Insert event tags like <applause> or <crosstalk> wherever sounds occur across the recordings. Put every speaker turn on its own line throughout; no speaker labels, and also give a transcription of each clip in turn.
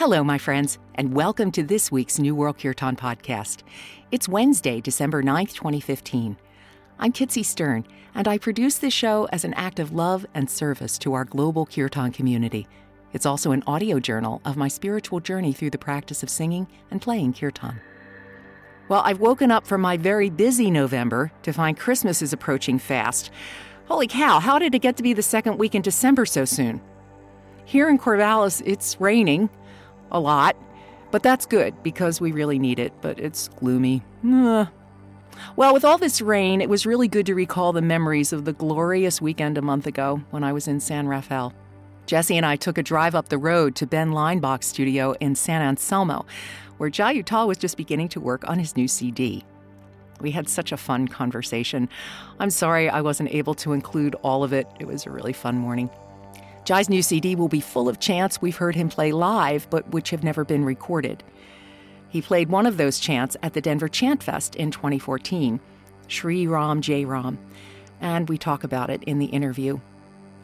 Hello, my friends, and welcome to this week's New World Kirtan podcast. It's Wednesday, December 9th, 2015. I'm Kitsy Stern, and I produce this show as an act of love and service to our global Kirtan community. It's also an audio journal of my spiritual journey through the practice of singing and playing Kirtan. Well, I've woken up from my very busy November to find Christmas is approaching fast. Holy cow, how did it get to be the second week in December so soon? Here in Corvallis, it's raining a lot, but that's good because we really need it, but it's gloomy. Well, with all this rain, it was really good to recall the memories of the glorious weekend a month ago when I was in San Rafael. Jesse and I took a drive up the road to Ben Leinbach's studio in San Anselmo, where Jai Uttal was just beginning to work on his new CD. We had such a fun conversation. I'm sorry I wasn't able to include all of it. It was a really fun morning. Jai's new CD will be full of chants we've heard him play live, but which have never been recorded. He played one of those chants at the Denver Chant Fest in 2014, Sri Ram Jai Ram, and we talk about it in the interview.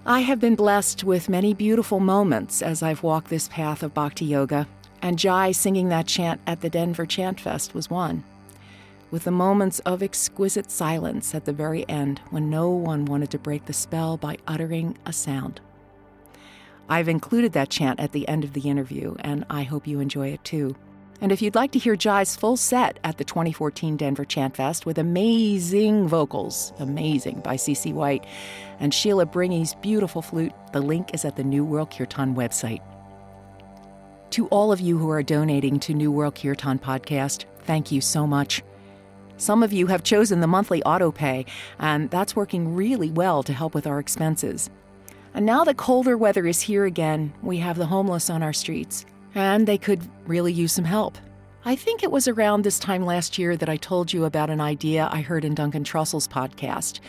I have been blessed with many beautiful moments as I've walked this path of bhakti yoga, and Jai singing that chant at the Denver Chant Fest was one. With the moments of exquisite silence at the very end when no one wanted to break the spell by uttering a sound. I've included that chant at the end of the interview, and I hope you enjoy it too. And if you'd like to hear Jai's full set at the 2014 Denver Chant Fest with amazing vocals, amazing, by CC White, and Sheila Bringi's beautiful flute, the link is at the New World Kirtan website. To all of you who are donating to New World Kirtan podcast, thank you so much. Some of you have chosen the monthly auto pay, and that's working really well to help with our expenses. And now that colder weather is here again, we have the homeless on our streets, and they could really use some help. I think it was around this time last year that I told you about an idea I heard in Duncan Trussell's podcast.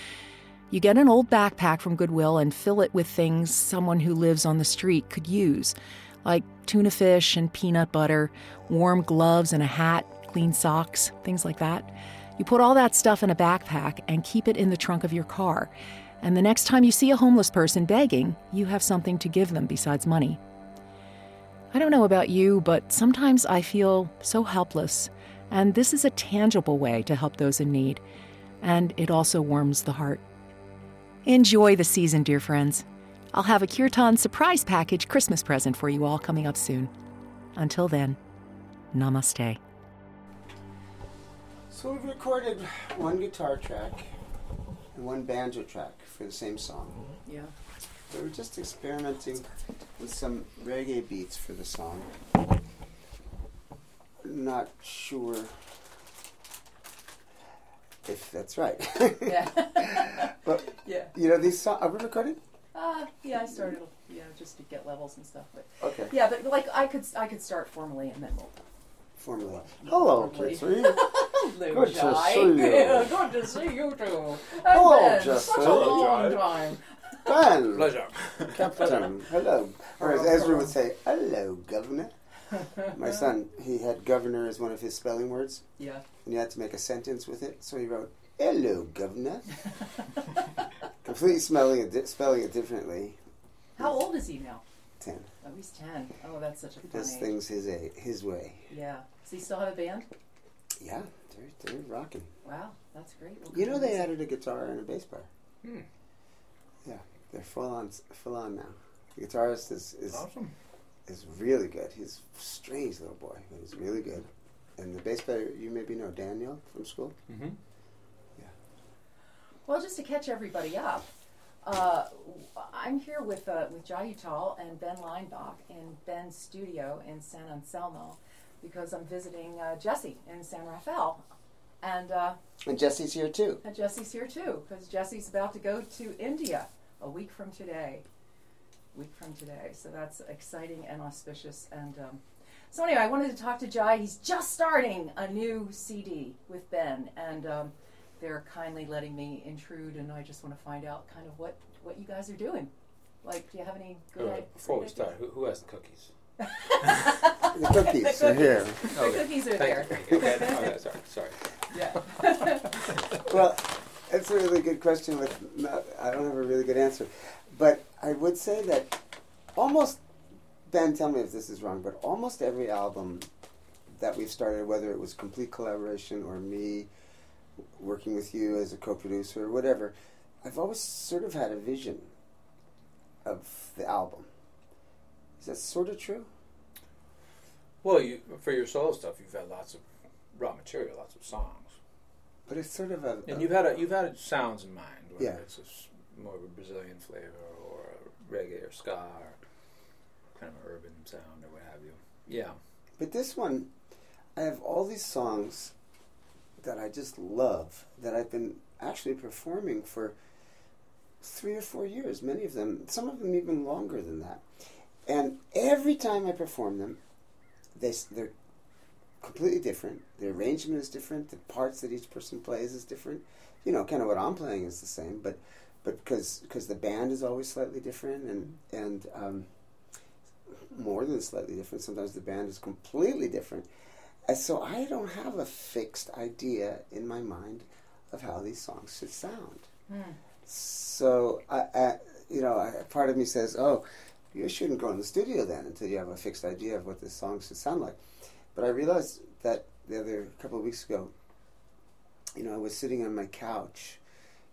You get an old backpack from Goodwill and fill it with things someone who lives on the street could use, like tuna fish and peanut butter, warm gloves and a hat, clean socks, things like that. You put all that stuff in a backpack and keep it in the trunk of your car. And the next time you see a homeless person begging, you have something to give them besides money. I don't know about you, but sometimes I feel so helpless, and this is a tangible way to help those in need, and it also warms the heart. Enjoy the season, dear friends. I'll have a Kirtan surprise package Christmas present for you all coming up soon. Until then, namaste.
So we've recorded one guitar track and one banjo track for the same song.
Yeah.
We were just experimenting with some reggae beats for the song. Not sure if that's right.
Yeah. <laughs>
but
yeah.
you know these songs are we recorded?
Uh, yeah, I started, You know, just to get levels and stuff, but
Okay.
yeah, but like I could, I could start formally and then we'll.
Formula. Hello,
Formally.
Kitsy. <laughs> Good to see you. <laughs>
Good to see you too.
Hello,
Ben,
Jesse.
Such a long time.
Ben. <laughs>
Pleasure.
Captain. Hello. Or as Ezra would say, hello, Governor. My son, he had governor as one of his spelling words,
Yeah.
and you had to make a sentence with it. So he wrote, "Hello, governor." Completely spelling it, di- spelling it differently.
How old is he now?
Ten.
Oh, he's ten. Oh, that's such a
He
fun
does things his a, his way.
Yeah. Does he still have a band?
Yeah, they're, they're rocking.
Wow, that's great. What
You know they added a guitar and a bass player.
Hmm.
Yeah, they're full on, full on now. The guitarist is is,
Awesome.
is really good. He's a strange little boy, but he's really good. And the bass player, you maybe know Daniel from school.
Mm-hmm. Yeah.
Well, just to catch everybody up, uh, I'm here with uh, with Jai Uttal and Ben Leinbach in Ben's studio in San Anselmo because I'm visiting uh, Jesse in San Rafael, and uh,
And Jesse's here too.
and Jesse's here too because Jesse's about to go to India a week from today. Week from today, so that's exciting and auspicious. And um, so anyway, I wanted to talk to Jai. He's just starting a new CD with Ben, and um, they're kindly letting me intrude. And I just want to find out kind of what what you guys are doing. Like, do you have any good?
Uh, before we start, who, who has the cookies? <laughs>
The cookies
The
are here.
The
Okay.
cookies are
Thank
there.
you. Thank you. Okay. <laughs> okay. Sorry. Sorry.
Yeah.
Well, that's a really good question. With not, I don't have a really good answer, but I would say that almost Ben, tell me if this is wrong, but almost every album that we've started, whether it was complete collaboration or me working with you as a co-producer or whatever, I've always sort of had a vision of the album. That sort of true?
Well, you for your solo stuff, you've had lots of raw material, lots of songs,
But it's sort of a,
and
a-
you've had a, you've had sounds in mind. Whether
Yeah.
it's a more of a Brazilian flavor or a reggae or ska or kind of an urban sound or what have you. Yeah.
But this one, I have all these songs that I just love that I've been actually performing for three or four years. Many of them, some of them even longer than that. And every time I perform them, they, they're completely different. The arrangement is different. The parts that each person plays is different. You know, kind of what I'm playing is the same, but but because because the band is always slightly different and and um, more than slightly different. Sometimes the band is completely different. And so I don't have a fixed idea in my mind of how these songs should sound. So I, I you know, I, part of me says, "Oh, you shouldn't go in the studio then until you have a fixed idea of what this song should sound like." But I realized that the other couple of weeks ago, you know, I was sitting on my couch,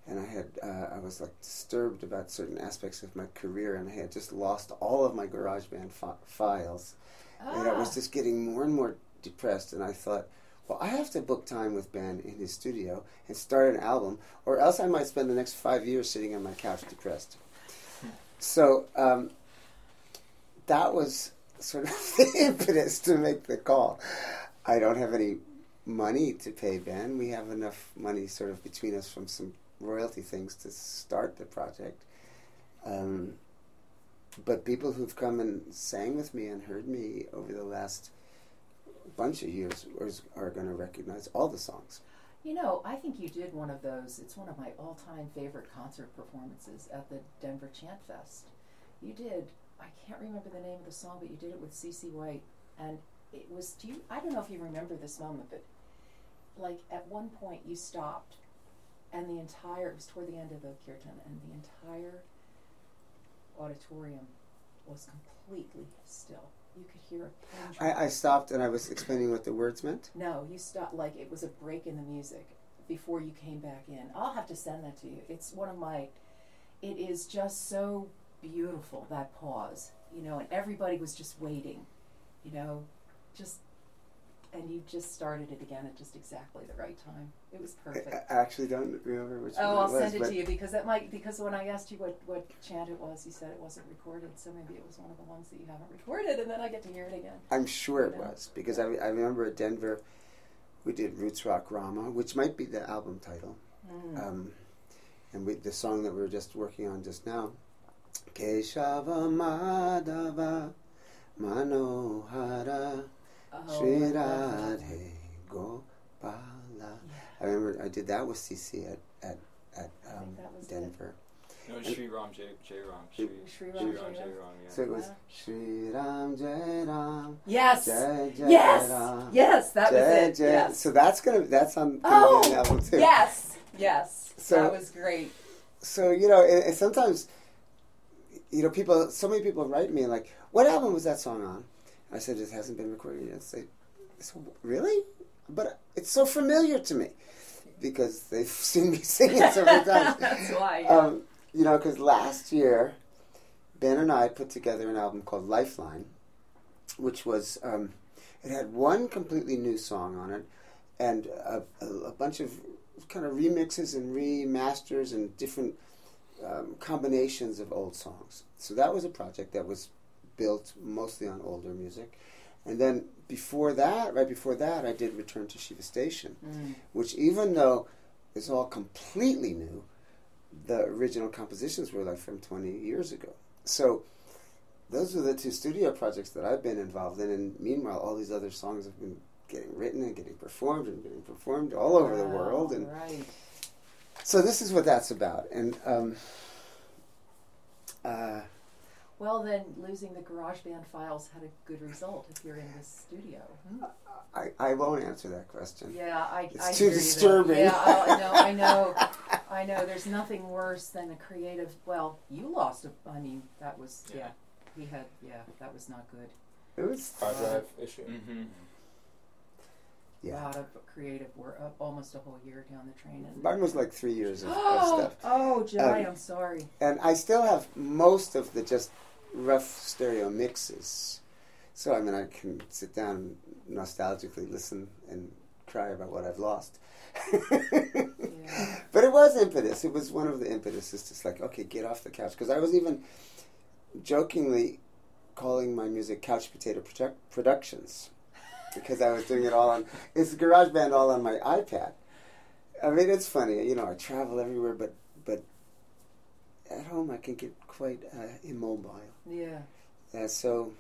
and I had uh, I was like disturbed about certain aspects of my career, and I had just lost all of my GarageBand fi- files, and I was
Ah.
just getting more and more depressed. And I thought, well, I have to book time with Ben in his studio and start an album, or else I might spend the next five years sitting on my couch depressed. So um, that was sort of <laughs> the impetus to make the call. I don't have any money to pay Ben. We have enough money sort of between us from some royalty things to start the project. Um, but people who've come and sang with me and heard me over the last bunch of years is, are going to recognize all the songs.
You know, I think you did one of those. It's one of my all-time favorite concert performances at the Denver Chant Fest. You did. I can't remember the name of the song, but you did it with CC White, and it was. Do you? I don't know if you remember this moment, but like at one point you stopped, and the entire. It was toward the end of the kirtan, and the entire auditorium was completely still. You could hear a pin.
I, I stopped and I was explaining what the words meant.
No, you stopped like it was a break in the music before you came back in. I'll have to send that to you. It's one of my it is just so beautiful that pause, you know, and everybody was just waiting, you know, just and you just started it again at just exactly the right time. It was perfect.
I actually don't remember which
Oh,
one
I'll
it was.
send it to you because that might because when I asked you what what chant it was, you said it wasn't recorded, so maybe it was one of the ones that you haven't recorded, and then I get to hear it again.
I'm sure it
Yeah.
was because I, I remember at Denver we did Roots Rock Rama, which might be the album title.
Mm.
Um, and we, the song that we were just working on just now, Keshava Madhava Manohara
Oh,
Sri
I.
Radhe Gopala. I remember I did that with CC at at, at um,
think that was it.
Denver.
No, it's Sri Ram, Jai, Jai Ram.
Sri
Ram,
Ram,
Jai
Jai
Ram.
Ram, yeah.
So it was
Wow.
Sri Ram Jai Ram
Yes.
Jai Jai
Yes.
Ram.
Yes, that was it.
Jai.
Yes.
So that's gonna that's on gonna
Oh,
album too.
yes. Yes.
So-
that was great.
So you know, and, and sometimes, you know, people. So many people write me like, "What album was that song on?" I said, "It hasn't been recorded yet." Say, so, "Really?" But it's so familiar to me because they've <laughs> seen me sing it so many <laughs> times.
That's why. Yeah.
Um, you know, because last year, Ben and I put together an album called Lifeline, which was um, it had one completely new song on it, and a, a, a bunch of kind of remixes and remasters and different um, combinations of old songs. So that was a project that was built mostly on older music, and then before that, right before that, I did Return to Shiva Station
Mm.
which even though it's all completely new, the original compositions were like from 20 years ago. So those are the two studio projects that I've been involved in, and meanwhile, all these other songs have been getting written and getting performed and getting performed all over the world. And
right.
So this is what that's about. And um, uh,
Well, then losing the GarageBand files had a good result if you're in the studio. Hmm?
I, I won't answer that question.
Yeah, I.
It's
I
too
hear you
disturbing.
Yeah, I know. I know. <laughs> I know. There's nothing worse than a creative. Well, you lost a. I mean, that was yeah. he had yeah, that was not good.
It was
Hard drive issue.
Mm-hmm.
A
yeah.
lot of creative work, uh, almost a whole year down the train. And
Mine was like three years of, of
oh, <gasps>
stuff.
oh, Jai,
Um,
I'm sorry.
and I still have most of the just rough stereo mixes. So I mean, I can sit down and nostalgically listen and cry about what I've lost.
Yeah. <laughs>
But it was impetus. It was one of the impetus. impetuses. Just like, okay, get off the couch. Because I was even jokingly calling my music Couch Potato Produ- Productions because I was doing it all on. It's GarageBand all on my iPad. I mean, it's funny. You know, I travel everywhere, but but at home I can get quite uh, immobile.
Yeah.
Uh, so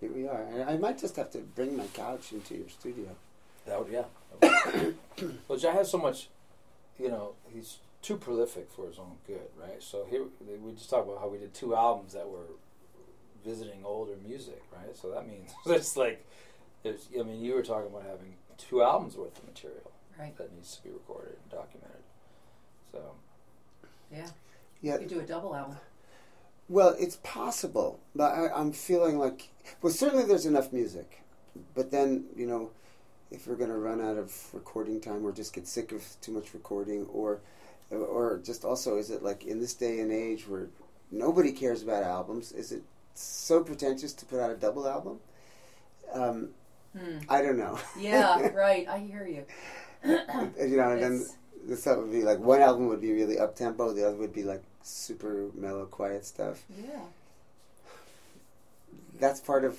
here we are. I, I might just have to bring my couch into your studio.
That would, yeah. That would- well, Jai has so much, you know, he's too prolific for his own good, right? So here, we just talked about how we did two albums that were visiting older music, right? So that means <laughs> it's like, there's, I mean, you were talking about having two albums worth of material
Right.
that needs to be recorded and documented. So,
Yeah.
Yeah.
You could do a double album.
Well, it's possible, but I, I'm feeling like well, certainly there's enough music, but then you know, if we're going to run out of recording time or just get sick of too much recording, or or just also is it like in this day and age where nobody cares about albums, is it so pretentious to put out a double album? Um,
Hmm.
I don't know. <laughs>
Yeah, <laughs> right. I hear you.
you know, and then the stuff would be like one album would be really up tempo, the other would be like super mellow, quiet stuff.
Yeah.
that's part of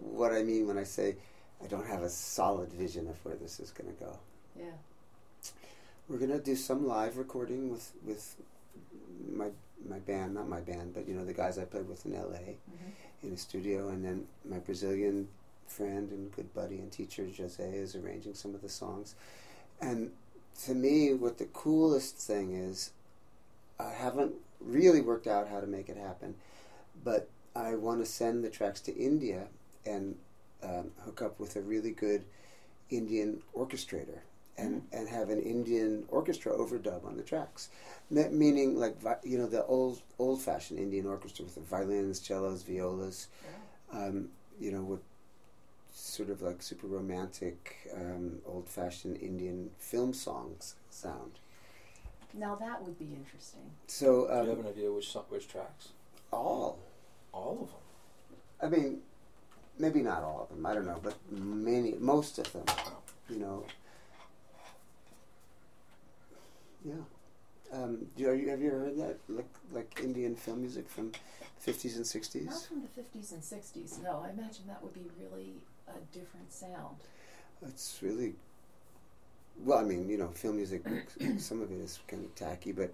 what I mean when I say I don't have a solid vision of where this is going to go.
Yeah.
We're going to do some live recording with with my my band, not my band, but you know the guys I played with in L.A.
Mhm.
in a studio, and then my Brazilian friend and good buddy and teacher Jose is arranging some of the songs. And to me, what the coolest thing is, I haven't really worked out how to make it happen, but I want to send the tracks to India and um, hook up with a really good Indian orchestrator and, and have an Indian orchestra overdub on the tracks. Me- meaning, like, vi- you know, the old old fashioned Indian orchestra with the violins, cellos, violas, um, you know, with sort of like super romantic, um, old fashioned Indian film songs sound.
Now that would be interesting.
So,
do you have
um,
an idea which which tracks?
all.
All of them.
I mean, maybe not all of them. I don't know, but many, most of them. You know. Yeah. Um, do you, are you, have you ever heard that, like like Indian film music from fifties and
Not
sixties?
from the 50s and 60s. No, I imagine that would be really a different sound.
It's really. Well, I mean, you know, film music. <clears throat> some of it is kind of tacky, but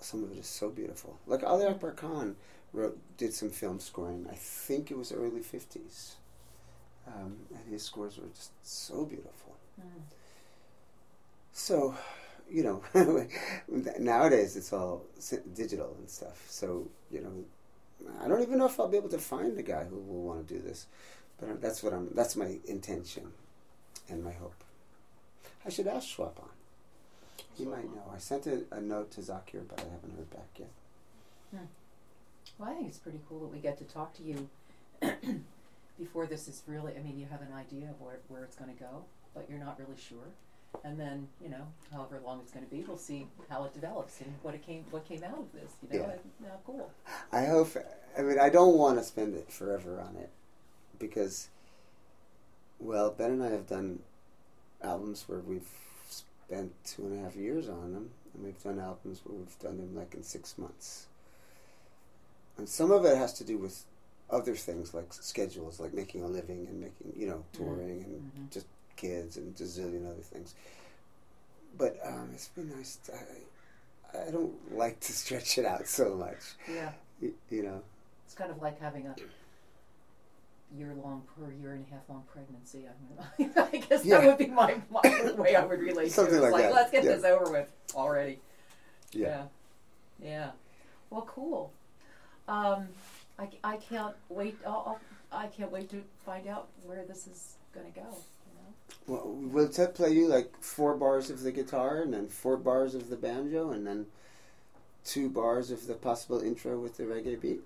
some of it is so beautiful. Like Ali Akbar Khan wrote, did some film scoring. I think it was early fifties, um, and his scores were just so beautiful.
Mm.
So, you know, <laughs> nowadays it's all digital and stuff. So, you know, I don't even know if I'll be able to find a guy who will want to do this, but that's what I'm. That's my intention, and my hope. I should ask Swapan. He might know. I sent a, a note to Zakir, but I haven't heard back yet.
Well, I think it's pretty cool that we get to talk to you <clears throat> before this is really. I mean, you have an idea of where, where it's going to go, but you're not really sure. And then, you know, however long it's going to be, we'll see how it develops and what it came, what came out of this. You know,
Yeah.
and, uh, cool.
I hope. I mean, I don't want to spend it forever on it because, well, Ben and I have done albums where we've spent two and a half years on them, and we've done albums where we've done them like in six months. And some of it has to do with other things like schedules, like making a living and making, you know, touring and
Mhm.
just kids and a zillion other things. But um, it's been nice. To, I, I don't like to <laughs> stretch it out so much.
Yeah,
You, you know.
it's kind of like having a year long per year and a half long pregnancy. I, mean, <laughs> I guess
Yeah.
that would be my, my <laughs> way I would relate
Something
to it.
Like
like,
that,
let's get
yeah.
this over with already.
Yeah.
Yeah. Yeah. Well, cool. Um, I, I can't wait. I'll, I'll, can't wait to find out where this is going to go. You know?
Well, we'll Ted play you like four bars of the guitar and then four bars of the banjo and then two bars of the possible intro with the reggae beat.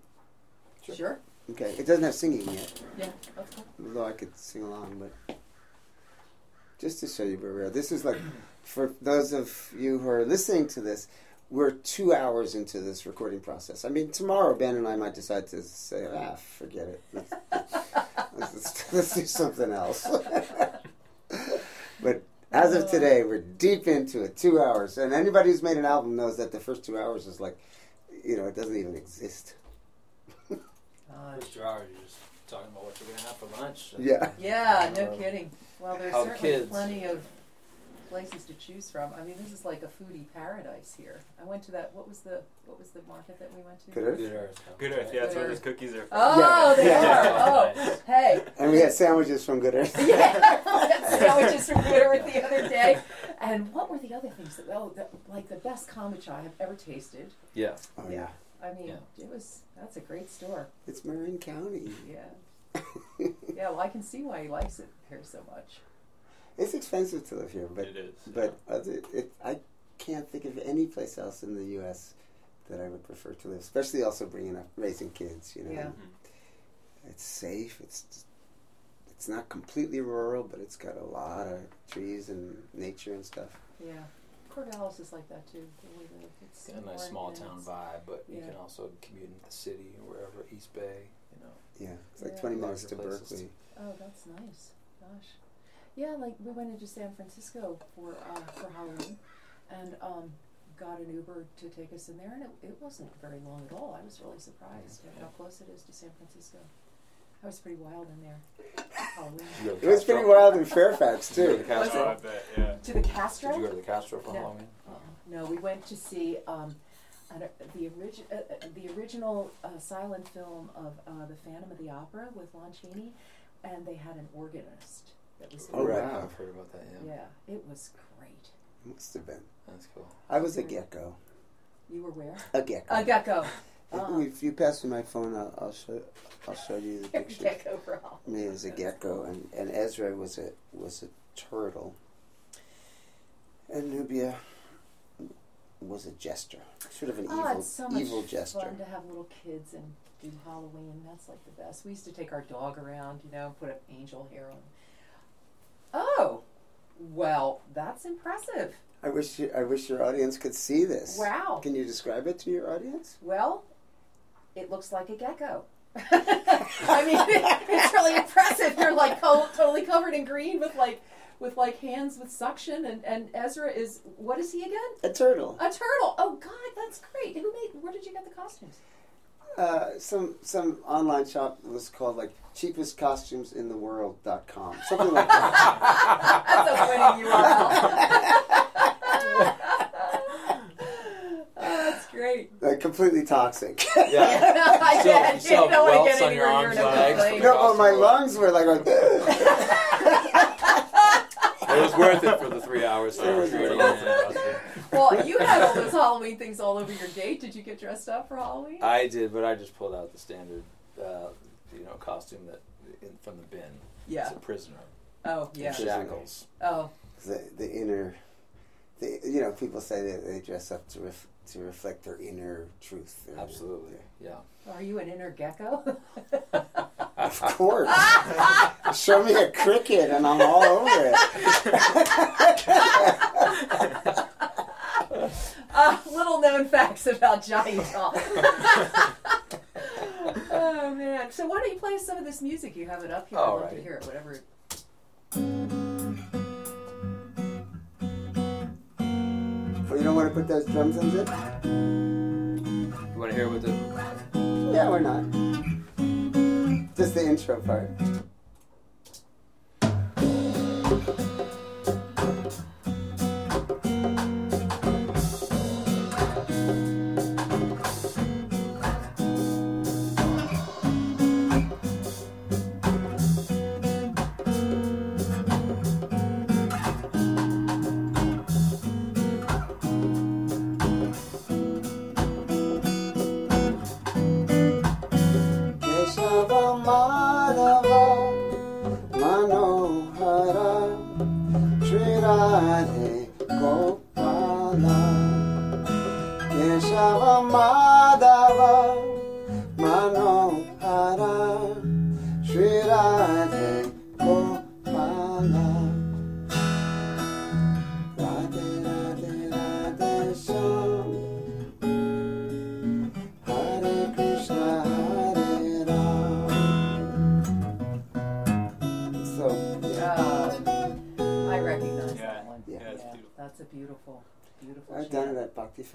Sure.
Okay, it doesn't have singing yet,
Yeah, cool.
although I could sing along. But just to show you where we are, this is like for those of you who are listening to this. We're two hours into this recording process. I mean, tomorrow Ben and I might decide to say, "Ah, forget it. Let's, let's, <laughs> let's do something else." <laughs> but as of today, we're deep into it. Two hours, and anybody who's made an album knows that the first two hours is like, you know, it doesn't even exist.
Uh,
First two you're just talking about what you're gonna have for lunch. and- <laughs>
Yeah.
yeah, no
Uh,
kidding. Well, there's
how
certainly
kids-
plenty of places to choose from. I mean, this is like a foodie paradise here. I went to that. What was the what was the market that we went to?
Good Earth?
Good Earth.
Good Earth, yeah, that's where those cookies are from.
Oh,
Yeah.
they
Yeah.
are. <laughs> Oh, hey.
And we had sandwiches from Good Earth. <laughs>
Yeah, I had sandwiches from Good Earth the other day. And what were the other things? That, oh, the, like the best kombucha I have ever tasted.
Yeah.
Oh yeah,
I mean,
Yeah.
it was. That's a great store.
it's Marin County.
Yeah. <laughs> Yeah. Well, I can see why he likes it here so much.
It's expensive to live here, but
it is.
but other, it, I can't think of any place else in the U.S. that I would prefer to live. Especially also bringing up raising kids. You know,
Yeah. Mm-hmm.
it's safe. It's it's not completely rural, but it's got a lot of trees and nature and stuff.
Yeah. Corvallis is like that too. the way that It's
a nice small town vibe, but you
Yeah.
can also commute into the city or wherever, East Bay, you know.
Yeah, it's like
Yeah.
20 minutes to
Larger places.
Berkeley.
Oh, that's nice. Gosh. Yeah, like we went into San Francisco for uh, for Halloween, and um, got an Uber to take us in there, and it, it wasn't very long at all. I was really surprised at how close it is to San Francisco. I was pretty wild in there. Halloween.
Did you go to
It was pretty wild in Fairfax
Did you go to
too.
the Castro?
Oh, I bet, yeah.
To the Castro?
Did you go to the Castro for
No.
Halloween?
Uh, no, we went to see um, an, the, origi- uh, uh, the original uh, silent film of uh, The Phantom of the Opera with Lon Chaney, and they had an organist that was
Oh,
right.
wow.
I've heard about that, yeah.
Yeah, it was great.
Must have been.
That's cool.
I was a gecko.
You were where?
A gecko.
A gecko.
If,
Oh.
if you pass me my phone, I'll, I'll show. I'll show you the <laughs> picture.
gecko for Halloween.
Me as a gecko, and, and Ezra was a was a turtle, and Nubia was a jester, sort of an
Oh,
evil
it's so much
evil jester.
fun to have little kids and do Halloween. That's like the best. We used to take our dog around, you know, put an angel hair on. Oh, well, that's impressive.
I wish you, I wish your audience could see this.
Wow.
Can you describe it to your audience?
Well, it looks like a gecko. <laughs> I mean, <laughs> it's really impressive. You're like co- totally covered in green with like with like hands with suction, and and Ezra is what is he again?
A turtle.
A turtle. Oh God, that's great. Who made? Where did you get the costumes?
Uh, some some online shop was called like cheapest costumes in the world.com. Something like that. <laughs>
That's a winning URL. oh, that's great.
like completely toxic. <laughs>
Yeah. <laughs>
I
So-
get it.
so
You don't want to
welts
get
on your
anywhere
arms
near
and
no
legs.
flame.
no, oh, my lungs were like, <laughs>
It was worth it for the three hours.
It was
Really,
worth
yeah.
Well, you had all those Halloween things all over your gate. Did you get dressed up for Halloween?
I did, but I just pulled out the standard, uh, you know, costume that in, from the bin.
Yeah.
It's a prisoner.
Oh,
in
yeah.
Shackles.
Oh,
the, the inner, the, you know, people say that they dress up to ref, to reflect their inner truth. their-
Absolutely. Yeah.
are you an inner gecko? <laughs>
Of course. <laughs> Show me a cricket and I'm all over it. <laughs>
uh, little known facts about Johnny Tom. oh man! So why don't you play some of this music? You have it up here. I'd love to hear it. Whatever.
Put those drums in it?
You want to hear what the?
Yeah, we're not. Just the intro part.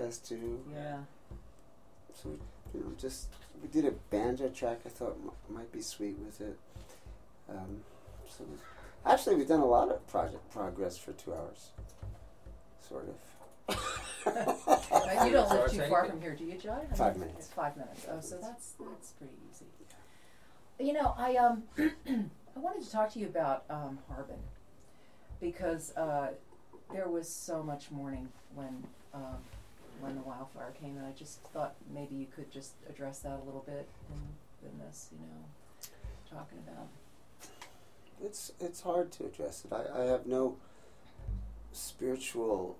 Fest too.
Yeah.
So you know, just we did a banjo track. I thought m- might be sweet with it. Um, so actually, we've done a lot of project progress for two hours, sort of.
You don't live too far from here, do you, Jai? I
Five minutes.
It's five minutes. Oh, so that's that's pretty easy. You know, I um, <clears throat> I wanted to talk to you about um, Harbin because uh, there was so much mourning when um, when the wildfire came, and I just thought maybe you could just address that a little bit in, in this. You know, talking about.
It's it's hard to address it. I, I have no spiritual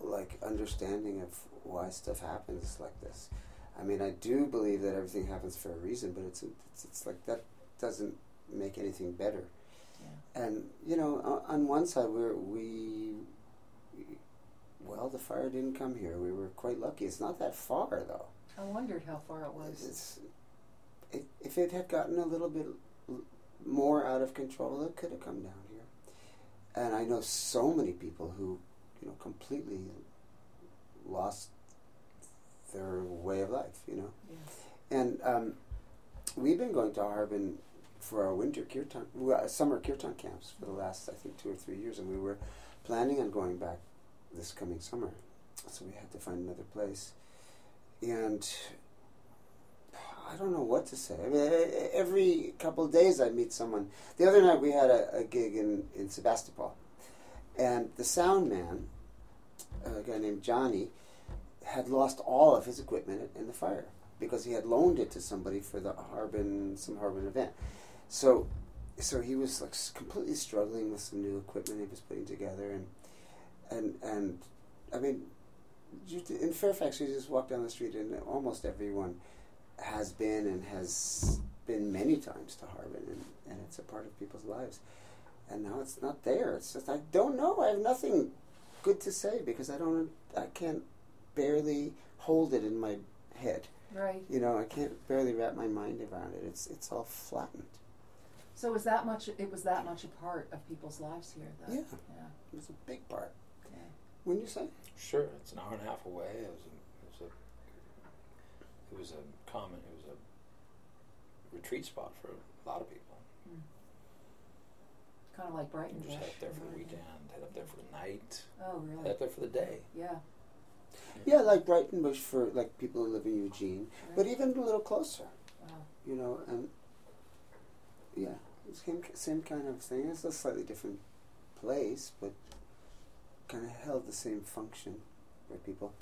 like understanding of why stuff happens like this. I mean, I do believe that everything happens for a reason, but it's it's, it's like that doesn't make anything better.
Yeah.
And you know, on, on one side, we're we well, the fire didn't come here. We were quite lucky. It's not that far though.
I wondered how far it was.
It's, it, if it had gotten a little bit more out of control, it could have come down here. And I know so many people who, you know, completely lost their way of life. You know,
Yeah.
and um, we've been going to Harbin for our winter kirtan, summer kirtan camps for the last, I think, two or three years, and we were planning on going back this coming summer. So we had to find another place, and I don't know what to say. I mean, every couple of days I meet someone. The other night we had a, a gig in in Sebastopol, and the sound man, a guy named Johnny, had lost all of his equipment in the fire because he had loaned it to somebody for the Harbin some Harbin event. So, so he was like completely struggling with some new equipment he was putting together, and and and I mean, you, in Fairfax, you just walk down the street, and almost everyone has been and has been many times to Harbin, and, and it's a part of people's lives. And now it's not there. It's just I don't know. I have nothing good to say because I don't. I can't barely hold it in my head.
Right.
You know, I can't barely wrap my mind around it. It's it's all flattened.
So was that much? It was that much a part of people's lives here. That,
Yeah.
Yeah.
was a big part.
Yeah.
Wouldn't you say?
Sure, it's an hour and a half away. It was a, it was a, it was a common, it was a retreat spot for a lot of people. Hmm.
Kind of like Brighton
Just head up there for the
you know what I mean?
weekend, head up there for the night,
Oh, really?
head up there for the day.
Yeah.
Yeah, like Breitenbush for like people who live in Eugene, but even a little closer.
Wow.
You know, and yeah, same same kind of thing. It's a slightly different place, but kind of held the same function for people.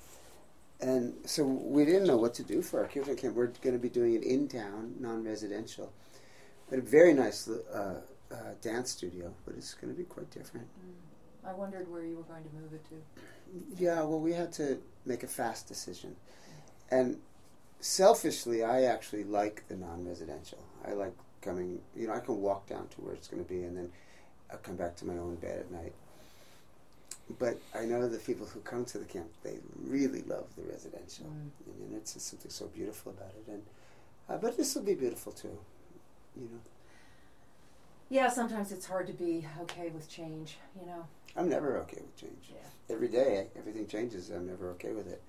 And so we didn't know what to do for our kirtan camp. We're going to be doing it in town, non-residential, but a very nice uh, uh, dance studio. But it's going to be quite different.
Mm. I wondered where you were going to move it to.
Yeah, well, we had to make a fast decision. And selfishly, I actually like the non residential. I like coming, you know, I can walk down to where it's going to be and then I'll come back to my own bed at night. But I know the people who come to the camp, they really love the residential.
Mm.
And it's just something so beautiful about it. And uh, But this will be beautiful too, you know.
Yeah, sometimes it's hard to be okay with change, you know.
I'm never okay with change.
Yeah.
Every day, everything changes. I'm never okay with it.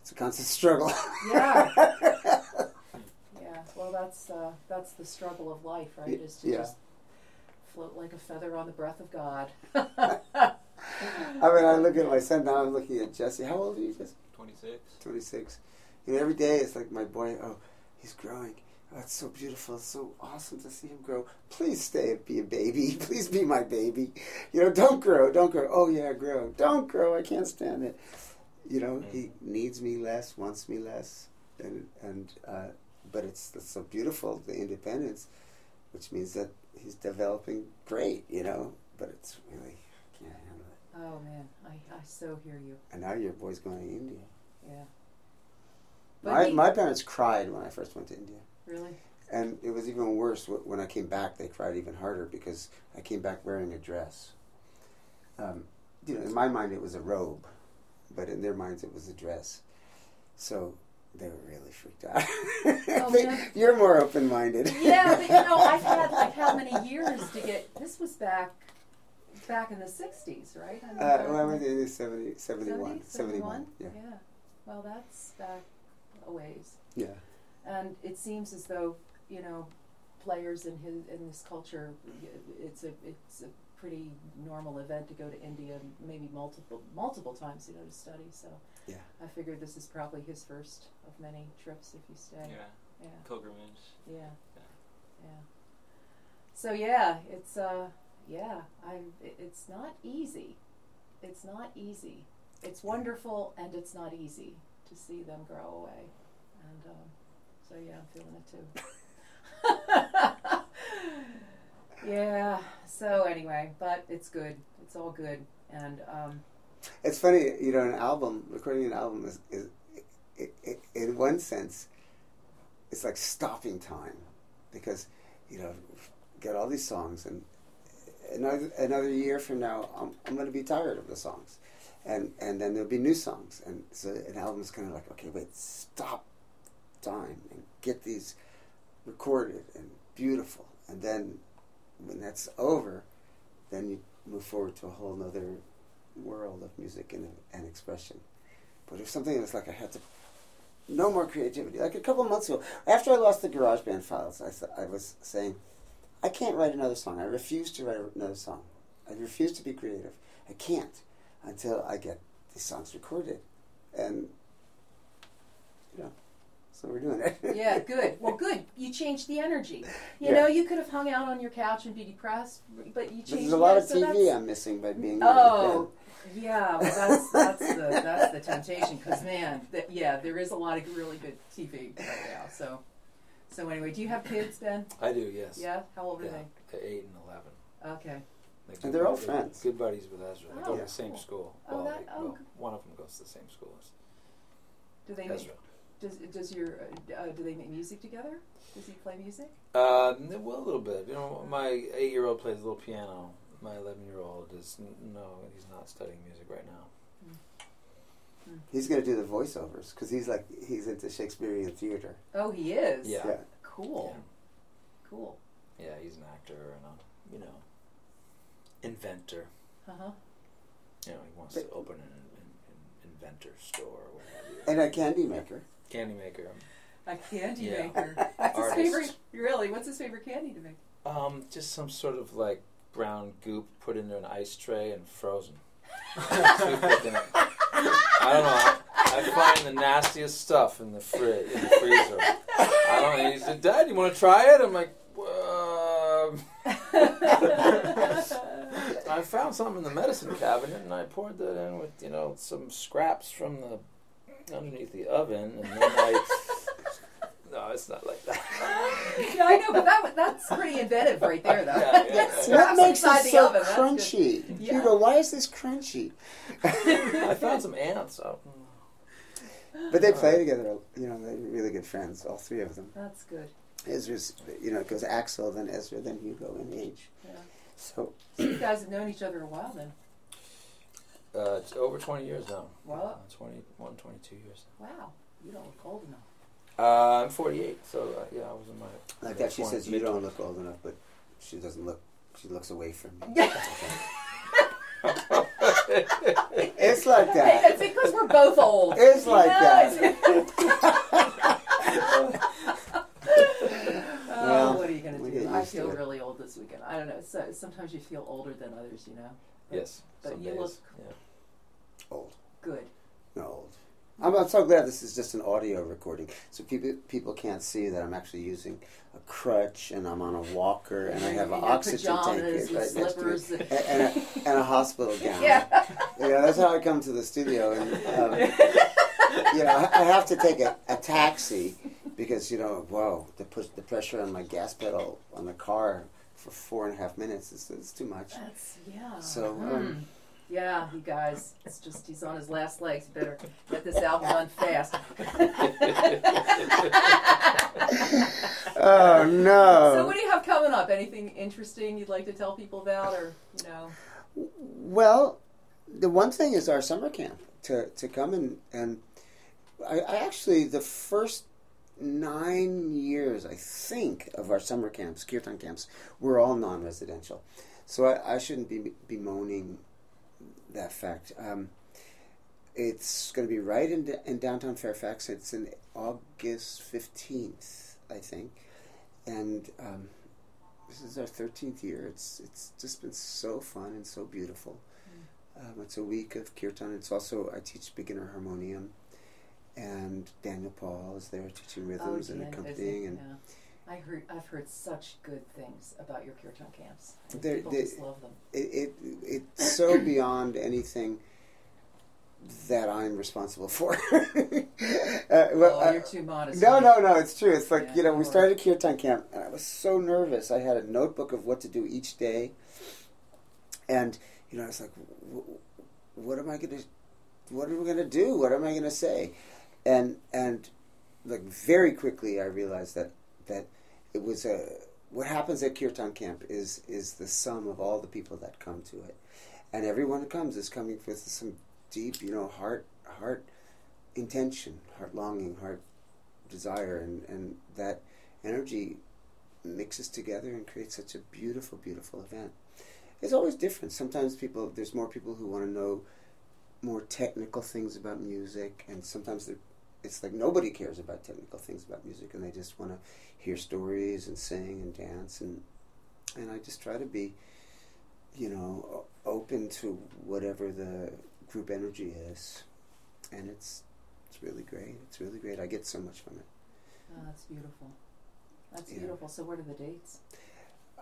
It's a constant <laughs> struggle.
Yeah. <laughs> Yeah. Well, that's uh, that's the struggle of life, right? Is to
yeah.
just float like a feather on the breath of God. <laughs>
I mean, I look at my son now. I'm looking at Jesse. How old are you, Jesse?
26.
Twenty six. You know, every day it's like my boy. Oh, he's growing. Oh, it's so beautiful. It's so awesome to see him grow. Please stay and be a baby. <laughs> Please be my baby. You know, don't grow. Don't grow. Oh yeah, grow. Don't grow. I can't stand it. You know, he needs me less, wants me less, and and uh, but it's, it's so beautiful the independence, which means that he's developing great. You know, but it's really I can't handle it.
Oh man, I, I so hear you.
And now your boy's going to India.
Yeah. But
My,
he-
my parents cried when I first went to India.
Really?
And it was even worse when I came back. They cried even harder because I came back wearing a dress. Um, you know, in my mind it was a robe, but in their minds it was a dress. So they were really freaked out.
Oh, <laughs>
They-. You're more open-minded.
yeah, but you know, I've had <laughs> like how many years to get? This was back, back in the '60s, right? I mean,
Uh, well, I
in
went
the
in 70, 71,
70s,
71. Yeah.
Yeah. Well, that's back a ways,
Yeah.
and it seems as though you know, players in his in this culture, it's a it's a pretty normal event to go to India, maybe multiple multiple times, you know, to study. So
Yeah.
I figured this is probably his first of many trips if you stay.
Yeah.
Yeah.
Pilgrimage.
Yeah. Yeah. So yeah, it's uh yeah, I'm it's not easy. It's not easy. It's wonderful and it's not easy to see them grow away. And um so yeah, I'm feeling it too. <laughs> yeah. So anyway, but it's good. It's all good. And um
It's funny, you know, an album, recording an album is, is it, it, in one sense, it's like stopping time because, you know, get all these songs and another another year from now, I'm, I'm going to be tired of the songs. And, and then there'll be new songs. And so an album is kind of like, okay, wait, stop time and get these recorded and beautiful. And then when that's over, then you move forward to a whole nother world of music and, and expression. But if something that's like I had to, no more creativity. Like a couple months ago, after I lost the GarageBand files, I, I was saying, I can't write another song. I refuse to write another song. I refuse to be creative. I can't until I get these songs recorded. And, you know, so we're doing it.
yeah, <laughs> good. Well, good. You changed the energy. You
Yeah.
know, you could have hung out on your couch and be depressed, but you changed.
But there's a lot of
so
TV I'm missing by being
Oh, yeah. Well, that's that's the that's the temptation because man, th- yeah, there is a lot of really good TV right now. So, so anyway, do you have kids, Ben?
I do, yes.
Yeah. How old are
Yeah,
they?
at eight and eleven.
Okay.
They're
And they're all friends.
Good buddies with Ezra. They
Oh,
go to
yeah.
the same
cool.
school.
Oh,
well,
that-
they-
oh,
well,
good.
one of them goes to the same school as
Do they make,
Ezra.
does does your uh, uh, do they make music together? Does he play music?
Uh, well, a little bit. You know, my eight-year-old plays a little piano. My eleven-year-old is no, he's not studying music right now.
He's going to do the voiceovers because he's like, he's into Shakespearean theater.
Oh, he is.
Yeah.
Yeah.
Cool. Cool.
Yeah, he's an actor and a you know inventor.
Uh huh.
You know, he wants
But-
to open an, an, an inventor store or what have you.
And a candy maker.
Candy maker.
A candy
Yeah.
maker. <laughs> What's his favorite? Really? What's his favorite candy to make?
Um, just some sort of like brown goop put into an ice tray and frozen. <laughs> I don't know. I find the nastiest stuff in the fridge, in the freezer. I don't know. He said, "Dad, you want to try it?" I'm like, um. I found something in the medicine cabinet, and I poured that in with you know some scraps from the underneath the oven, and then I. No, it's not like that. <laughs>
yeah, I know, but that that's pretty inventive right there, though.
Yeah, yeah, yeah.
What makes it so
oven,
crunchy?
Yeah.
Hugo, why is this crunchy? <laughs>
I found some ants. So.
But they play together. You know, they're really good friends, all three of them.
That's good.
Ezra's, you know, it goes Axel, then Ezra, then Hugo in age.
Yeah.
So,
So <clears throat> you guys have known each other a while then.
Uh, it's over 20 years now.
Wow.
Uh, 21, 22 years. Now.
Wow. You don't look old enough.
Uh, I'm 48, so uh, yeah, I was in my.
like that, she
20
says, you
mid-
don't look old enough, but she doesn't look, she looks away from me. <laughs> It's like <laughs> that.
it's because we're both old.
It's
You
like
know,
that. <laughs>
it's- oh,
Well,
what are you gonna do?
get
I
used
feel really old this weekend. I don't know. So sometimes you feel older than others, you know.
Yes.
But you
days,
look-
Yeah.
Old.
Good.
No, old. I'm, I'm so glad this is just an audio recording, so people people can't see that I'm actually using a crutch and I'm on a walker and I have an oxygen tank
and
right next to me and, and, a, and a hospital <laughs> gown.
Yeah.
Yeah, that's how I come to the studio, and um, you know I, I have to take a, a taxi because you know, whoa, the push the pressure on my gas pedal on the car for four and a half minutes is, is too much.
That's yeah.
So,
Hmm.
um,
Yeah, you guys, it's just he's on his last legs. Better get this album done fast. <laughs>
oh no!
So what do you have coming up? Anything interesting you'd like to tell people about, or you know?
Well, the one thing is our summer camp to to come and and I, I actually the first nine years I think of our summer camps, kirtan camps, were all non-residential, so I, I shouldn't be bemoaning that fact. Um, it's going to be right in, in downtown Fairfax. It's in August 15th, I think. And um, this is our 13th year. It's, it's just been so fun and so beautiful. Mm. Um, it's a week of kirtan. It's also, I teach beginner harmonium. And Daniel Paul is there teaching rhythms oh, and accompanying. And
yeah. I heard, I've heard such good things about your kirtan camps. People they, just love them.
It, it, it's so <coughs> beyond anything that I'm responsible for. <laughs> uh,
well, oh, you're too modest.
No, no, no. It's true. It's like yeah, you know, we started a Kirtan camp, and I was so nervous. I had a notebook of what to do each day, and you know, I was like, "What am I going to? What are we going to do? What am I going to say?" And and like very quickly, I realized that that it was a what happens at Kirtan camp is is the sum of all the people that come to it, and everyone who comes is coming with some deep, you know, heart heart intention, heart longing, heart desire, and and that energy mixes together and creates such a beautiful, beautiful event. It's always different. Sometimes people, there's more people who want to know more technical things about music, and sometimes it's like nobody cares about technical things about music, and they just want to hear stories and sing and dance, and and I just try to be, you know, open to whatever the group energy is, and it's it's really great. It's really great. I get so much from it.
Oh, that's beautiful. That's yeah. beautiful. So, what are the dates?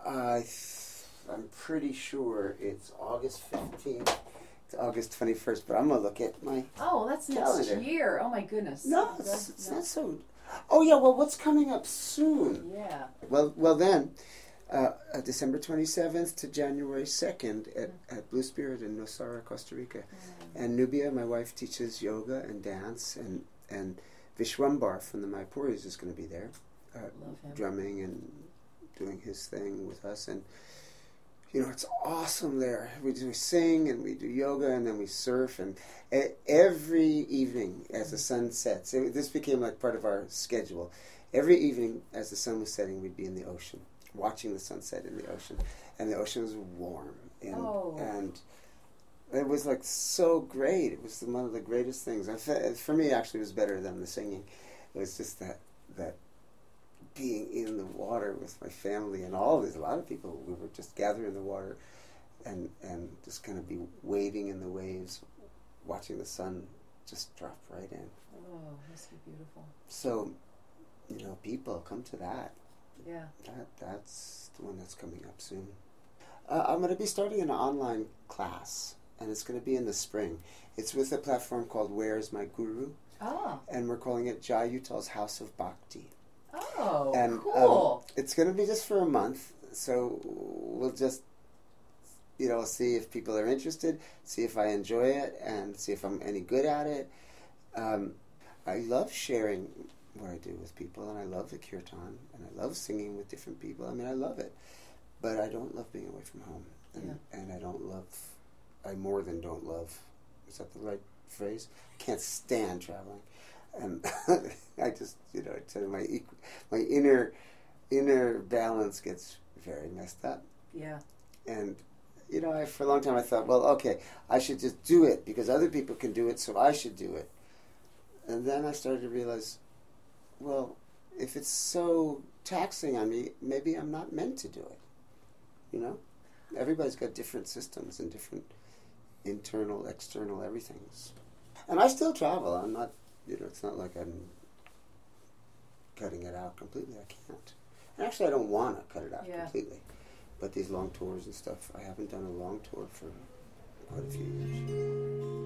I I'm pretty sure it's August fifteenth. It's August twenty first, but I'm gonna look at my
oh, that's calendar. next year. Oh my goodness.
No, it's, it's no. not so. Oh yeah, well, what's coming up soon?
Yeah.
Well, well then, uh, uh, December 27th to January 2nd at, mm. at Blue Spirit in Nosara, Costa Rica. Mm. And Nubia, my wife, teaches yoga and dance, and, and Vishwambar from the Mayapuris is going to be there, uh, drumming and doing his thing with us. And, you know, it's awesome there. We do sing and we do yoga and then we surf. And every evening as the sun sets, it, this became like part of our schedule. Every evening as the sun was setting, we'd be in the ocean watching the sunset in the ocean, and the ocean was warm, and
oh.
and it was like so great. It was one of the greatest things. I for me, actually, it was better than the singing. It was just that that being in the water with my family and all these. A lot of people. We were just gathering in the water, and and just kind of be wading in the waves, watching the sun just drop right in.
Oh, must be beautiful.
So, you know, people come to that.
Yeah.
That that's the one that's coming up soon. Uh, I'm going to be starting an online class, and it's going to be in the spring. It's with a platform called Where Is My Guru?
Oh.
And we're calling it Jai Uttal's House of Bhakti.
Oh,
and,
cool.
Um, it's going to be just for a month, so we'll just, you know, see if people are interested, see if I enjoy it, and see if I'm any good at it. Um, I love sharing what I do with people, and I love the kirtan, and I love singing with different people. I mean, I love it, but I don't love being away from home, and yeah. and I don't love. I more than don't love. Is that the right phrase? I can't stand traveling, and <laughs> I just you know I uh, my my inner inner balance gets very messed up.
Yeah.
And you know, I, for a long time I thought, well, okay, I should just do it because other people can do it, so I should do it. And then I started to realize, well, if it's so taxing on me, maybe I'm not meant to do it. You know? Everybody's got different systems and different internal, external everything's. And I still travel. I'm not, you know, it's not like I'm cutting it out completely. I can't. And actually, I don't want to cut it out yeah. completely. But these long tours and stuff, I haven't done a long tour for quite a few years.